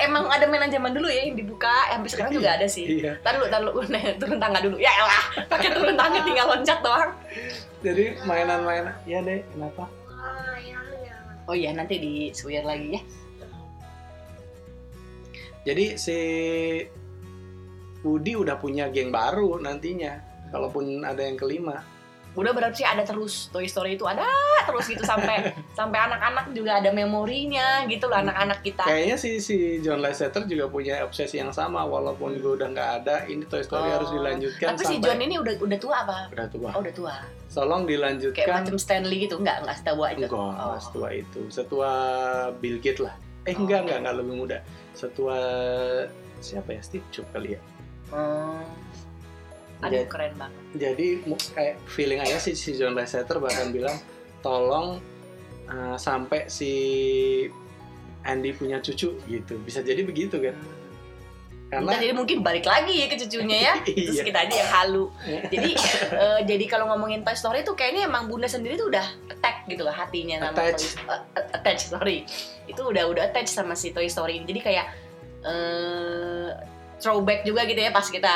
Emang ada mainan zaman dulu ya yang dibuka, sampai sekarang juga ada sih.
Iya.
Tar dulu, tar dulu, Nah, (laughs) turun tangga dulu. Ya elah, pakai turun tangga tinggal loncat doang.
Jadi mainan-mainan, ya deh, kenapa?
Oh,
iya, nanti di swear lagi ya.
Jadi si Woody udah punya geng baru nantinya, kalaupun ada yang kelima.
Udah berarti ada terus Toy Story itu ada terus gitu sampai (laughs) sampai anak-anak juga ada memorinya gitu loh anak-anak kita.
Kayaknya si si John Lasseter juga punya obsesi yang sama, walaupun gue udah nggak ada, ini Toy Story
Oh.
harus dilanjutkan
Tapi si
sampai
John ini udah udah tua apa?
udah tua.
Oh udah tua.
Tolong
Kayak
dilanjutkan.
macam Stanley gitu, enggak enggak setua aja.
Enggak,
Oh.
setua itu. Setua Bill Gates lah. Eh
Oh.
enggak, enggak, enggak lebih muda. Setua siapa ya? Steve Jobs kali ya.
Hmm. Aduh
Jadi-
keren banget.
Jadi kayak feeling aja sih si John Lasseter bahkan bilang tolong uh, sampai si Andy punya cucu gitu. Bisa jadi begitu kan? Karena
Ntar jadi mungkin balik lagi ya ke cucunya ya. (laughs) Terus
Iya.
kita aja yang halu. (laughs) Jadi eh, jadi kalau ngomongin Toy Story tuh kayaknya emang Bunda sendiri tuh udah attack gitu loh hatinya sama
Attach.
Toy eh, attach sorry. Itu udah udah attach sama si Toy Story ini. Jadi kayak eh throwback juga gitu ya pas kita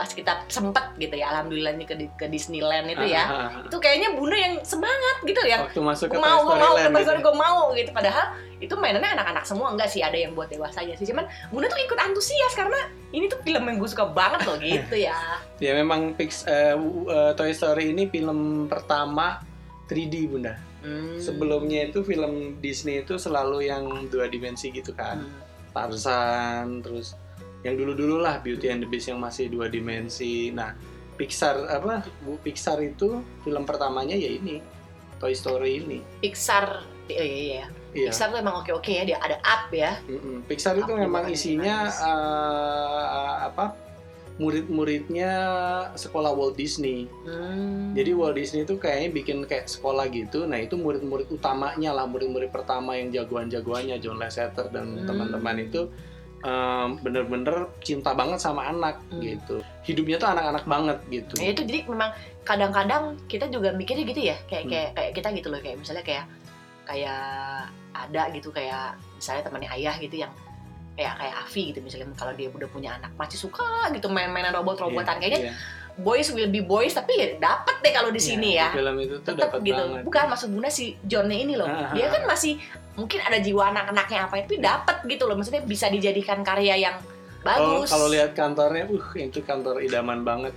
pas kita sempet gitu ya alhamdulillahnya ke ke Disneyland itu ya.
Ah, ah, ah.
Itu kayaknya Bunda yang semangat gitu ya.
waktu masuk ke
mau, gue mau, ke
gitu.
Gue mau gitu. Padahal itu mainannya anak-anak semua enggak sih ada yang buat dewasa aja sih. Cuman Bunda tuh ikut antusias karena ini tuh film yang gue suka banget loh gitu ya. (laughs)
Ya memang Pix, eh, w- eh, Toy Story ini film pertama 3D Bunda.
Hmm.
Sebelumnya itu film Disney itu selalu yang dua dimensi gitu kan.
Hmm.
Tarzan, terus yang dulu-dulu lah Beauty and the Beast yang masih dua dimensi. Nah, Pixar apa? Bu Pixar itu film pertamanya ya ini Toy Story ini.
Pixar, oh iya iya. iya. Pixar tuh emang oke-oke ya, dia ada up ya.
Mm-mm. Pixar itu
Apa
memang isinya eh, apa? Murid-muridnya sekolah Walt Disney.
Hmm.
Jadi Walt Disney itu kayaknya bikin kayak sekolah gitu. Nah itu murid-murid utamanya lah, murid-murid pertama yang jagoan-jagoannya John Lasseter dan
Hmm.
teman-teman itu bener-bener cinta banget sama anak
Hmm.
gitu. Hidupnya tuh anak-anak banget gitu.
Ya itu jadi memang kadang-kadang kita juga mikirnya gitu ya, kayak
Hmm.
kayak kayak kita gitu loh, kayak misalnya kayak kayak ada gitu kayak misalnya temannya ayah gitu yang kayak kayak Avi gitu misalnya kalau dia udah punya anak masih suka gitu main-mainan robot-robotan
Iya,
kayaknya
iya.
boys will be boys tapi ya dapat deh kalau di sini
Iya,
ya.
di film itu tuh dapat
gitu.
banget.
Bukan maksud Bunda si Johnnya ini loh.
Ah,
Dia kan masih mungkin ada jiwa anak-anaknya apa itu dapat gitu loh. Maksudnya bisa dijadikan karya yang bagus.
kalau lihat kantornya, uh itu kantor idaman banget.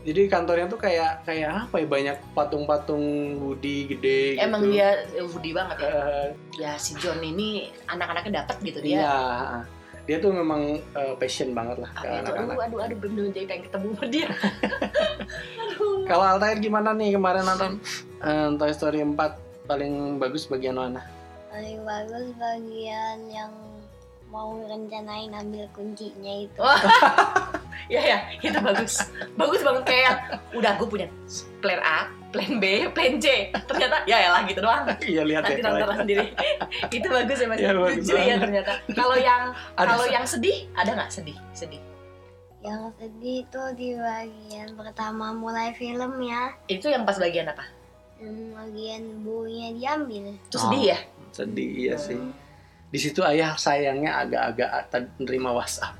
Jadi kantornya tuh kayak kayak apa ya banyak patung-patung Woody gede
Emang
gitu.
dia Woody banget ya.
Eh,
Ya si John ini anak-anaknya dapat gitu
Iya,
dia.
dia tuh memang eh, passion banget lah ke anak-anak.
Aduh, aduh, aduh, bener jadi pengen ketemu sama dia. (laughs)
Kalau Altair gimana nih kemarin nonton eh, Toy Story 4 paling bagus bagian mana?
Paling bagus bagian yang mau rencanain ambil kuncinya itu. (laughs)
Ya ya, itu bagus. Bagus banget kayak udah gue punya plan A, plan B, plan C. Ternyata ya lah gitu doang.
Iya lihat
Nanti
ya.
nonton sendiri. (laughs) itu bagus ya Mas.
Bagus
Lucu ya
banget.
ternyata. Kalau yang (laughs) kalau yang sedih ada nggak sedih? Sedih.
Yang sedih itu di bagian pertama mulai film ya.
Itu yang pas bagian apa?
Bagian buunya diambil.
Itu sedih ya?
Sedih iya sih. Di situ ayah sayangnya agak-agak tad- nerima WhatsApp.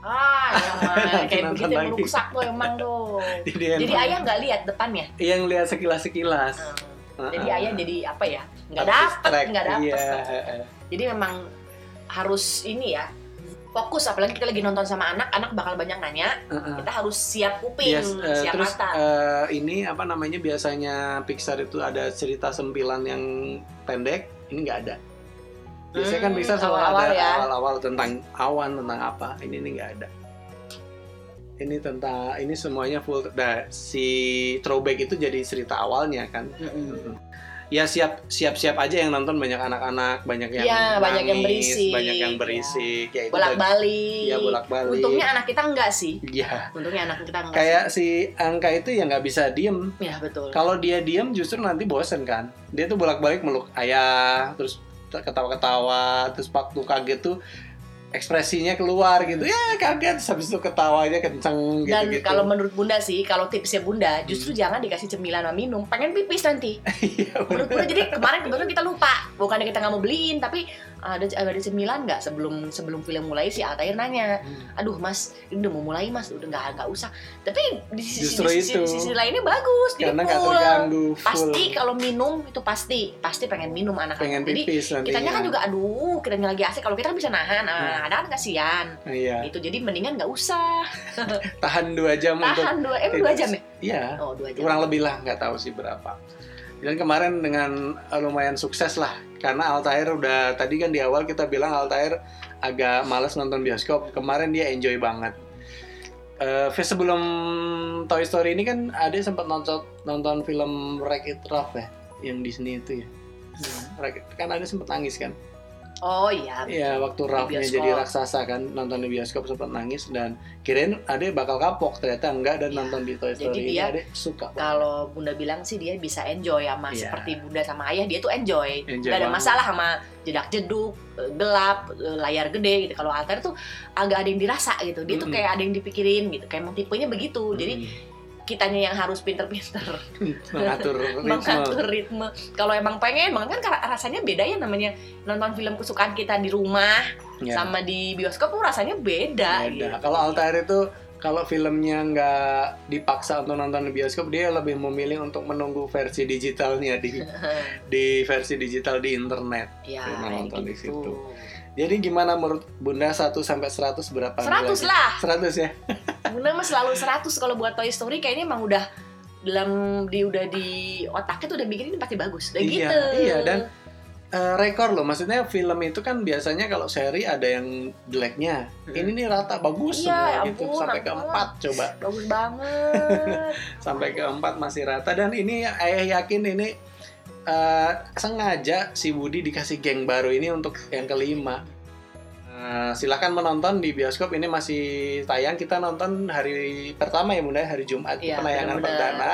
Ah,
Nanti (laughs)
kayak begitu yang merusak tuh emang tuh. (laughs)
Jadi,
Jadi
emang-
ayah nggak lihat depannya.
yang lihat sekilas-sekilas.
Hmm. Jadi
Heeh.
ayah jadi apa ya? Nggak dapet, nggak dapet.
Iya, heeh.
Jadi memang harus ini ya fokus apalagi kita lagi nonton sama anak anak bakal banyak nanya
Heeh.
kita harus siap kuping
Yes, eh,
siap
terus
mata
eh, ini apa namanya biasanya Pixar itu ada cerita sempilan yang pendek, ini nggak ada. Biasanya kan
Hmm,
Pixar selalu
awal-awal
ada
ya.
awal-awal tentang awan tentang apa, ini ini nggak ada. Ini tentang ini semuanya full. Nah, si throwback itu jadi cerita awalnya kan.
Mm-mm.
Ya siap siap siap aja yang nonton banyak anak-anak, banyak yang
Iya, banyak yang
nangis,
berisik,
banyak yang
ya.
berisik, ya itu
bolak balik
Iya bolak-balik.
untungnya anak kita enggak sih
Iya.
untungnya anak kita enggak
Kayak si angka itu ya nggak bisa diem.
sih. ya betul
Kalau dia diem justru nanti bosen kan. Dia tuh bolak-balik meluk ayah, terus ketawa-ketawa, terus waktu kaget tuh ekspresinya keluar gitu. Ya kaget. Habis itu ketawanya kenceng gitu
Dan
gitu
kalau menurut Bunda sih, kalau tipsnya Bunda, justru jangan dikasih cemilan sama minum, pengen pipis nanti. (laughs)
Iya,
Menurut Bunda jadi kemarin kebetulan kita lupa, bukannya kita nggak mau beliin, tapi ada ada cemilan nggak sebelum sebelum film mulai si Altair nanya,
Hmm.
aduh Mas, ini udah mau mulai Mas, udah nggak nggak usah. Tapi di sisi,
Justru
di sisi,
itu.
sisi lainnya bagus,
karena nggak
full.
terganggu full
Pasti kalau minum itu pasti pasti pengen minum anak-anak.
pengen
Jadi kitanya kan juga aduh, kitanya lagi asik kalau kita kan bisa nahan,
Hmm.
nah, ada kan kasihan.
iya
Itu jadi mendingan nggak usah. (laughs)
tahan dua jam untuk
Tahan dua, emang dua jam ya?
iya
Oh dua jam.
kurang lebih lah nggak tahu sih berapa dan kemarin dengan eh, lumayan sukses lah. Karena Altair udah tadi kan di awal kita bilang Altair agak males nonton bioskop. Kemarin dia enjoy banget. Eh sebelum Toy Story ini kan ada sempat nonton nonton film Wreck It Ralph ya? Yang Disney itu ya? It- kan ada sempat nangis kan
Oh iya.
Iya, waktu Ralph-nya jadi raksasa kan nonton di bioskop sempat nangis dan kirain Ade bakal kapok ternyata enggak dan
Iya.
nonton di Toy
Jadi
Story ini
dia-
Ade suka banget.
Kalau Bunda bilang sih dia bisa enjoy sama
Iya.
seperti Bunda sama Ayah dia tuh enjoy.
Enjoy
Gak ada
banget.
masalah sama jedak jeduk, eh, gelap, eh, layar gede gitu. Kalau Altair tuh agak ada yang dirasa gitu. Dia tuh
Mm-mm.
kayak ada yang dipikirin gitu. Kayak emang tipenya begitu. Jadi
Hmm.
Kitanya yang harus pinter-pinter (laughs)
mengatur (laughs) ritme.
mengatur ritme. Kalau emang pengen banget kan rasanya beda ya namanya nonton film kesukaan kita di rumah
Ya,
sama di bioskop tuh rasanya beda.
beda.
gitu.
Kalau Altair itu kalau filmnya nggak dipaksa untuk nonton di bioskop, dia lebih memilih untuk menunggu versi digitalnya di (laughs) di versi digital di internet.
ya,
nonton di
gitu.
situ. Jadi gimana menurut Bunda 1 sampai 100 berapa?
100
nilainya?
lah.
100 ya. (laughs)
Bunda mah selalu 100 kalau buat Toy Story kayaknya emang udah dalam di udah di otaknya tuh udah bikin ini pasti bagus. Udah
Iya,
gitu.
iya, dan- Eh, rekor loh, maksudnya film itu kan biasanya kalau seri ada yang jeleknya.
Hmm.
Ini nih rata bagus
Iya, ya
semua gitu
ampun,
sampai ke
ampun.
empat coba.
bagus banget. (laughs)
sampai ke empat masih rata dan ini ayah yakin ini eh, sengaja si Budi dikasih geng baru ini untuk yang kelima. Eh, silakan menonton di bioskop. Ini masih tayang. Kita nonton hari pertama ya bunda hari Jumat
Iya,
penayangan perdana.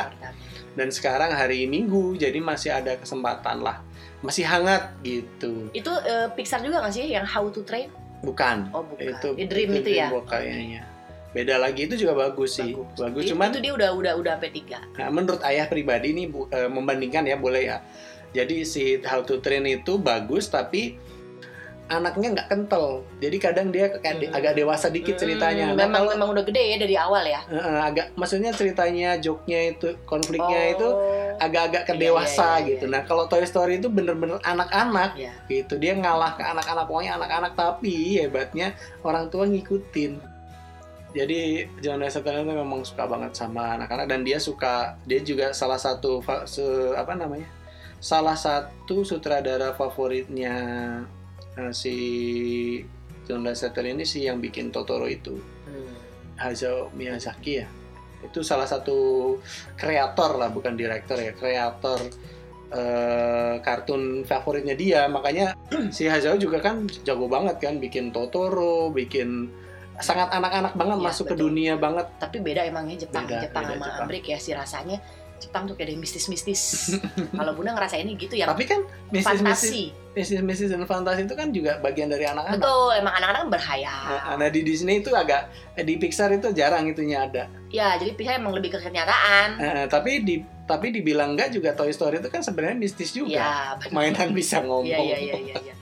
Dan sekarang hari Minggu jadi masih ada kesempatan lah. Masih hangat gitu.
Itu eh, Pixar juga nggak sih yang How to Train?
bukan.
Oh bukan.
itu
Dream itu, ya.
Dreamworks kayaknya beda lagi itu juga bagus sih bagus,
Itu-
cuman
itu dia udah udah udah P3.
Nah, menurut ayah pribadi ini bu- eh, membandingkan ya boleh ya. Jadi si How to Train itu bagus tapi anaknya nggak kental. Jadi kadang dia
Hmm.
agak dewasa dikit ceritanya.
Hmm,
Nah,
memang
kalau-
memang udah gede ya dari awal ya.
eh, agak maksudnya ceritanya joknya itu konfliknya
Oh.
itu agak-agak ke
Iya, iya, iya,
gitu.
iya.
Nah kalau Toy Story itu bener-bener anak-anak
Iya.
gitu. Dia ngalah ke anak-anak pokoknya anak-anak tapi hebatnya orang tua ngikutin. Jadi John Lasseter itu memang suka banget sama anak-anak dan dia suka dia juga salah satu apa namanya salah satu sutradara favoritnya eh, si John Lasseter ini sih yang bikin Totoro itu.
Hmm.
Hayao Miyazaki ya. Itu salah satu kreator lah bukan direktur ya kreator eh, kartun favoritnya dia. Makanya (clears throat) si Hayao juga kan jago banget kan bikin Totoro bikin sangat anak-anak banget
Iya,
masuk ke
betul.
dunia banget
Tapi beda emangnya Jepang,
Beda,
Jepang
beda
sama
Jepang.
Amerika ya sih rasanya. Jepang tuh kayak ada yang mistis-mistis. (laughs) Kalau Bunda ngerasainnya gitu ya.
tapi kan mistis-mistis
fantasi.
mistis-mistis dan fantasi itu kan juga bagian dari anak-anak
Betul, emang anak-anak kan berhayal.
Nah, nah, di Disney itu agak di Pixar itu jarang itunya ada
Ya, jadi Pixar emang lebih ke kenyataan.
Eh, tapi di tapi dibilang enggak juga Toy Story itu kan sebenarnya mistis juga
Iya, benar.
mainan bisa ngomong
Iya, iya, iya, (laughs) iya, iya.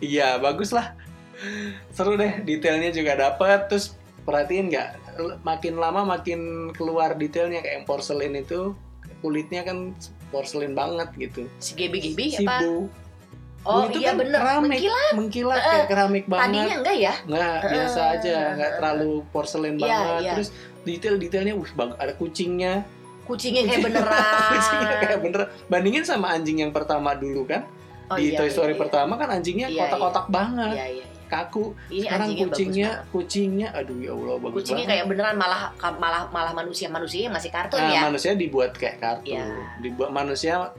Iya, bagus lah. Seru deh, detailnya juga dapet. Terus perhatiin nggak, makin lama makin keluar detailnya kayak yang porselin itu kulitnya kan porselin banget gitu.
Si Gebi Gebi
Si
apa?
Bu,
Oh
itu
iya
kan
bener.
keramik,
Mengkilat.
mengkilat
Eh,
kayak keramik
Tadinya
banget.
enggak ya?
Nggak, biasa
Eh,
aja, nggak terlalu porselin
Iya,
banget.
iya.
Terus detail-detailnya, bag- ada kucingnya.
Kucingnya kayak beneran. (laughs)
Kucingnya kayak bener. Bandingin sama anjing yang pertama dulu kan.
Oh,
di
iya,
Toy
iya,
Story
iya.
pertama kan anjingnya
Iya,
kotak-kotak banget,
Iya, iya. iya.
Kaku.
Ini
Sekarang
anjingnya
kucingnya,
bagus
kucingnya, aduh ya Allah
banget.
bagus
Kucingnya
banget.
kayak beneran malah malah malah manusia manusia masih kartun
Nah,
ya.
manusia dibuat kayak kartun.
Iya.
Dibuat manusia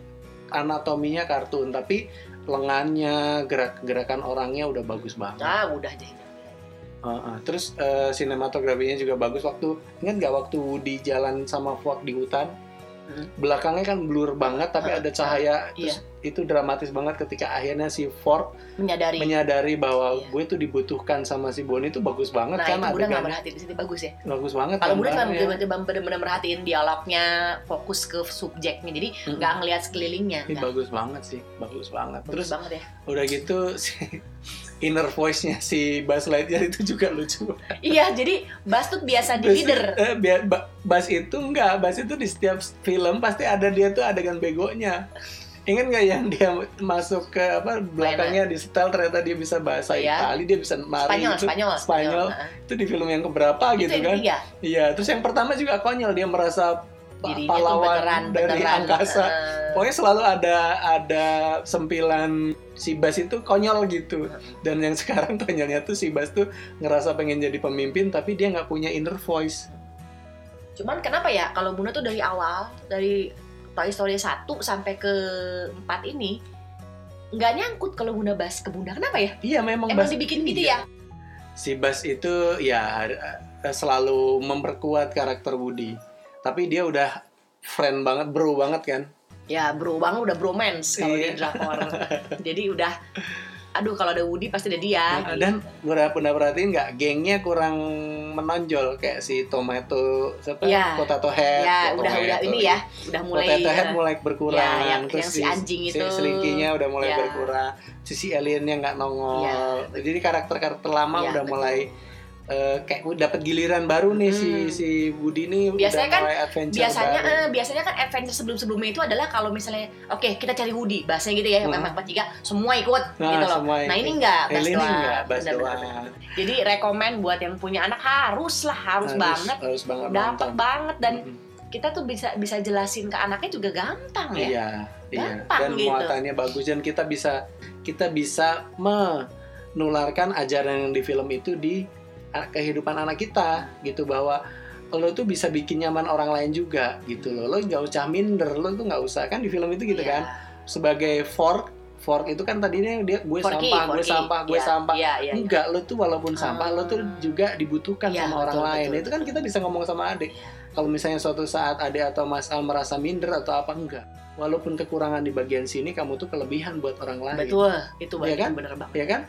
anatominya kartun, tapi lengannya, gerak-gerakan orangnya udah bagus banget.
Ah, udah deh.
Heeh. Terus eh, sinematografinya juga bagus waktu ingat nggak waktu di jalan sama Fuak di hutan?
Hmm.
Belakangnya kan blur banget tapi
Heeh.
ada cahaya
Iya.
terus itu dramatis banget ketika akhirnya si Ford
menyadari
menyadari bahwa
Iya.
gue tuh dibutuhkan sama si Bonnie itu bagus banget
nah
kan
itu nggak
adegannya.
merhatiin di bagus ya
bagus banget
kalau
gambarnya.
bener-bener bener-bener merhatiin dialognya fokus ke subjeknya jadi nggak ngelihat sekelilingnya
Ini bagus banget sih bagus banget
bagus
terus
banget ya
udah gitu si inner voice-nya si Buzz Lightyear itu juga lucu
iya jadi Bas tuh biasa di
Bas-
leader
eh, bia- Bas itu enggak, Bas itu di setiap film pasti ada dia tuh adegan begonya. Ingat nggak yang dia masuk ke apa belakangnya di setel ternyata dia bisa bahasa
Oh, iya.
Itali, dia bisa mari
Spanyol
itu.
Spanyol
Spanyol.
Heeh.
Itu di film yang keberapa
itu
gitu
yang
kan?
ketiga
Iya, terus yang pertama juga konyol dia merasa
dirinya tuh
pahlawan
beneran
dari
beneran
angkasa.
Heeh.
Pokoknya selalu ada ada sempilan si Bas itu konyol gitu. Dan yang sekarang konyolnya tuh si Bas tuh ngerasa pengen jadi pemimpin tapi dia nggak punya inner voice.
Cuman kenapa ya kalau Bunda tuh dari awal dari Toy Story 1 sampai ke 4 ini nggak nyangkut kalau Bunda bahas ke Bunda. Kenapa ya?
Iya memang
Emang
Bas
dibikin gitu
iya.
ya?
Si Bas itu ya eh, selalu memperkuat karakter Woody. Tapi dia udah friend banget, bro banget kan.
Ya bro bang udah bromance kalau
Iya.
di drakor. (laughs) Jadi udah aduh kalau ada Woody pasti ada dia.
Nah,
gitu.
Dan udah pernah perhatiin nggak gengnya kurang menonjol kayak si Tomato siapa?
Iya.
Potato Head.
ya
Potato
udah udah
Head,
ini
sorry.
ya udah mulai
Potato Head mulai berkurang.
Ya, yang-
Terus
yang si anjing itu.
Si Slinky-nya udah mulai
Ya.
berkurang. Sisi aliennya nggak nongol.
Ya,
Jadi karakter-karakter lama
Ya,
udah
betul.
mulai eh, kayak dapat giliran baru nih si
Hmm.
si Woody nih
Biasanya
udah
kan-
adventure
biasanya
baru.
eh, biasanya kan adventure sebelum sebelumnya itu adalah kalau misalnya oke kita cari Woody bahasanya gitu ya
Hmm.
empat tiga semua ikut
Nah,
gitu loh
semua
nah ini enggak Bas doang
enggak, Bas doang.
jadi rekomend buat yang punya anak harus lah harus, banget
harus banget
dapat banget dan
Mm-mm.
kita tuh bisa bisa jelasin ke anaknya juga gampang ya
Iya, iya.
Gampang
Dan
gitu.
muatannya bagus dan kita bisa kita bisa menularkan ajaran yang di film itu di kehidupan anak kita gitu bahwa lo tuh bisa bikin nyaman orang lain juga gitu loh. Lo nggak usah minder, lo tuh nggak usah kan di film itu gitu
Iya.
kan. Sebagai fork, fork itu kan tadinya dia gue
Forky,
sampah, gue sampah, gue
Iya,
sampah.
iya, iya, iya.
Enggak, lo tuh walaupun sampah, lo tuh
Hmm.
juga dibutuhkan
Iya,
sama orang
betul,
lain.
betul,
itu kan kita bisa ngomong sama adik. Kalau misalnya suatu saat adik atau Mas Al merasa minder atau apa enggak. Walaupun kekurangan di bagian sini, kamu tuh kelebihan buat orang lain.
betul itu benar
kan?
bener banget
Ya kan?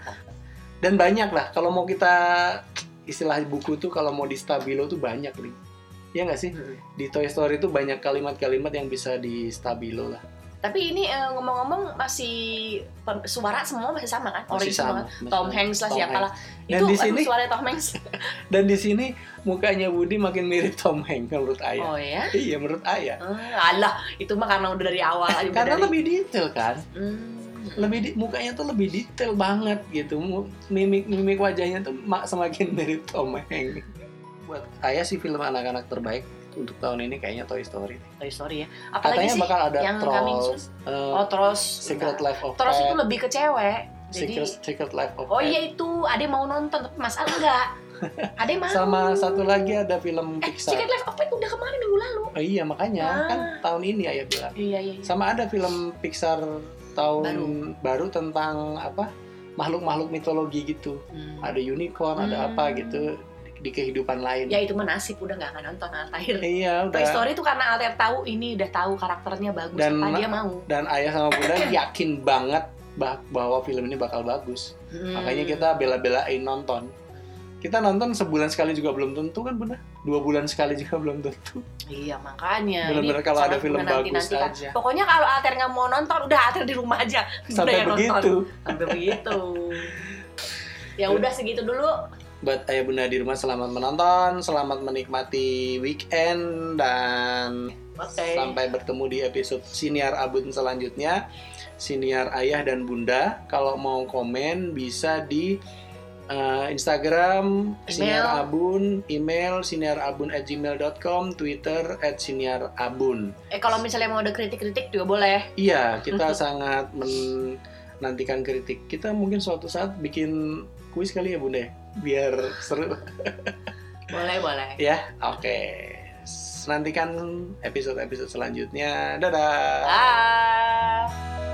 Dan banyak lah. Kalau mau kita istilah buku tuh kalau mau di stabilo tuh banyak nih. Ya nggak sih?
Hmm.
Di Toy Story tuh banyak kalimat-kalimat yang bisa di stabilo lah.
tapi ini eh, ngomong-ngomong masih pen- suara semua masih sama kan
Masih sama. masih
Tom. Hanks lah
Tom
siapa lah
Dan
itu
di sini-
suara Tom Hanks (laughs)
Dan di sini mukanya Woody makin mirip Tom Hanks menurut Ayah.
oh ya
Iya menurut Ayah.
Ah, alah itu mah karena udah dari awal aja udah
Karena
dari,
lebih detail kan.
Hmm.
Lebih di- mukanya tuh lebih detail banget gitu. Mimik mimik wajahnya tuh ma- semakin (laughs) mirip Tom Hanks. Buat saya sih film anak-anak terbaik untuk tahun ini kayaknya Toy Story.
Toy Story ya. Apalagi
katanya
sih
bakal ada
yang coming
Trolls eh,
oh terus
Secret
enggak.
Life of
terus itu
Pets
lebih ke cewek. Jadi
Secret, Secret Life of
oh iya itu. Ade mau nonton tapi Mas Al enggak Ade mau.
Sama satu lagi ada film
eh
Pixar.
Secret Life of Pets udah kemarin minggu lalu.
Oh iya makanya.
Ah.
kan tahun ini ayah bilang.
Iya iya, iya.
sama ada film Pixar tahun baru, tentang apa makhluk-makhluk mitologi gitu.
Hmm.
ada unicorn ada
Hmm.
apa gitu di, kehidupan lain.
Ya itu mah nasib. Udah nggak akan nonton Altair.
Iya
Toy
udah
Story itu karena Altair tahu ini udah tahu karakternya bagus.
Dan-
apa dia mau?
dan ayah sama bunda (coughs) yakin banget bah- bahwa film ini bakal bagus.
Hmm.
makanya kita bela-belain nonton. Kita nonton sebulan sekali juga belum tentu kan bunda dua bulan sekali juga belum tentu
Iya makanya.
Bener-bener
Ini
kalau ada film bagus aja.
Pokoknya kalau Alter nggak mau nonton, udah Alter di rumah aja.
Sampai
yang
begitu
Nonton. Sampai begitu. ya udah segitu dulu.
buat ayah bunda di rumah selamat menonton selamat menikmati weekend dan
Oke.
sampai bertemu di episode siniar abun selanjutnya siniar ayah dan bunda kalau mau komen bisa di uh, Instagram
Email.
siniar abun email siniarabun@gmail.com Twitter @siniarabun
Eh kalau misalnya mau ada kritik-kritik juga boleh.
iya (laughs) kita sangat menantikan kritik kita mungkin suatu saat bikin kuis kali ya bunda ya? biar seru (laughs)
Boleh boleh.
ya oke nantikan episode-episode selanjutnya dadah
Bye.